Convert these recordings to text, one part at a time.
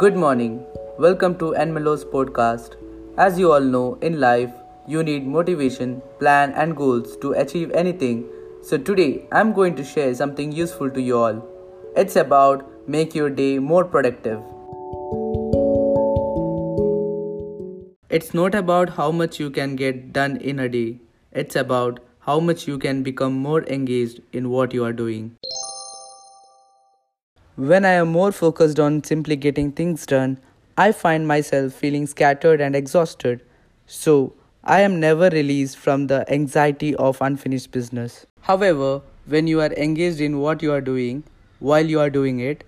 Good morning. Welcome to n-mello's podcast. As you all know, in life, you need motivation, plan, and goals to achieve anything. So today, I'm going to share something useful to you all. It's about make your day more productive. It's not about how much you can get done in a day. It's about how much you can become more engaged in what you are doing. When I am more focused on simply getting things done, I find myself feeling scattered and exhausted. So, I am never released from the anxiety of unfinished business. However, when you are engaged in what you are doing, while you are doing it,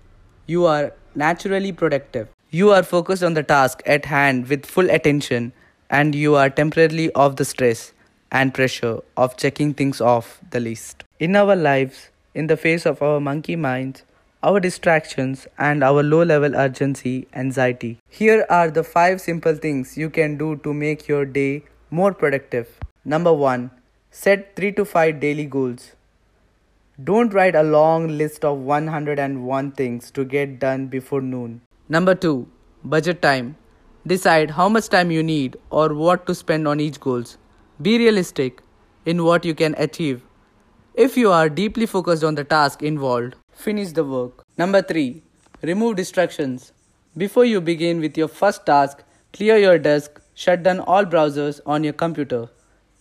you are naturally productive. You are focused on the task at hand with full attention, and you are temporarily off the stress and pressure of checking things off the list. In our lives, in the face of our monkey minds, our distractions, and our low level urgency, anxiety. Here are the five simple things you can do to make your day more productive. Number one, set 3 to 5 daily goals. Don't write a long list of 101 things to get done before noon. Number 2, budget time. Decide how much time you need or what to spend on each goals. Be realistic in what you can achieve. If you are deeply focused on the task involved, finish the work. Number 3, remove distractions. Before you begin with your first task, clear your desk, shut down all browsers on your computer.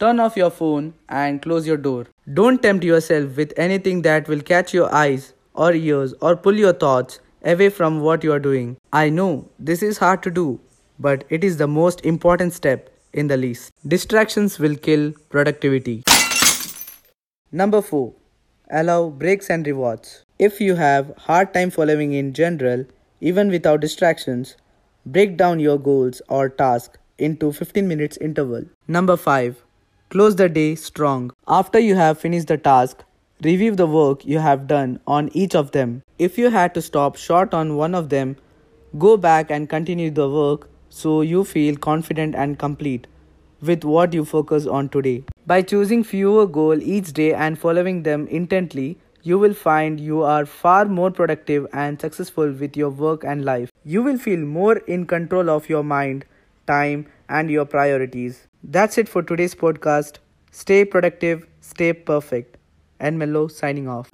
Turn off your phone and close your door. Don't tempt yourself with anything that will catch your eyes or ears or pull your thoughts away from what you are doing. I know this is hard to do, but it is the most important step in the list. Distractions will kill productivity. Number 4. Allow breaks and rewards. If you have hard time following in general, even without distractions, break down your goals or task into 15 minutes interval. Number 5. Close the day strong. After you have finished the task, review the work you have done on each of them. If you had to stop short on one of them, go back and continue the work so you feel confident and complete with what you focus on today. By choosing fewer goals each day and following them intently, you will find you are far more productive and successful with your work and life. You will feel more in control of your mind, time, and your priorities. That's it for today's podcast. Stay productive, stay perfect. n-mello signing off.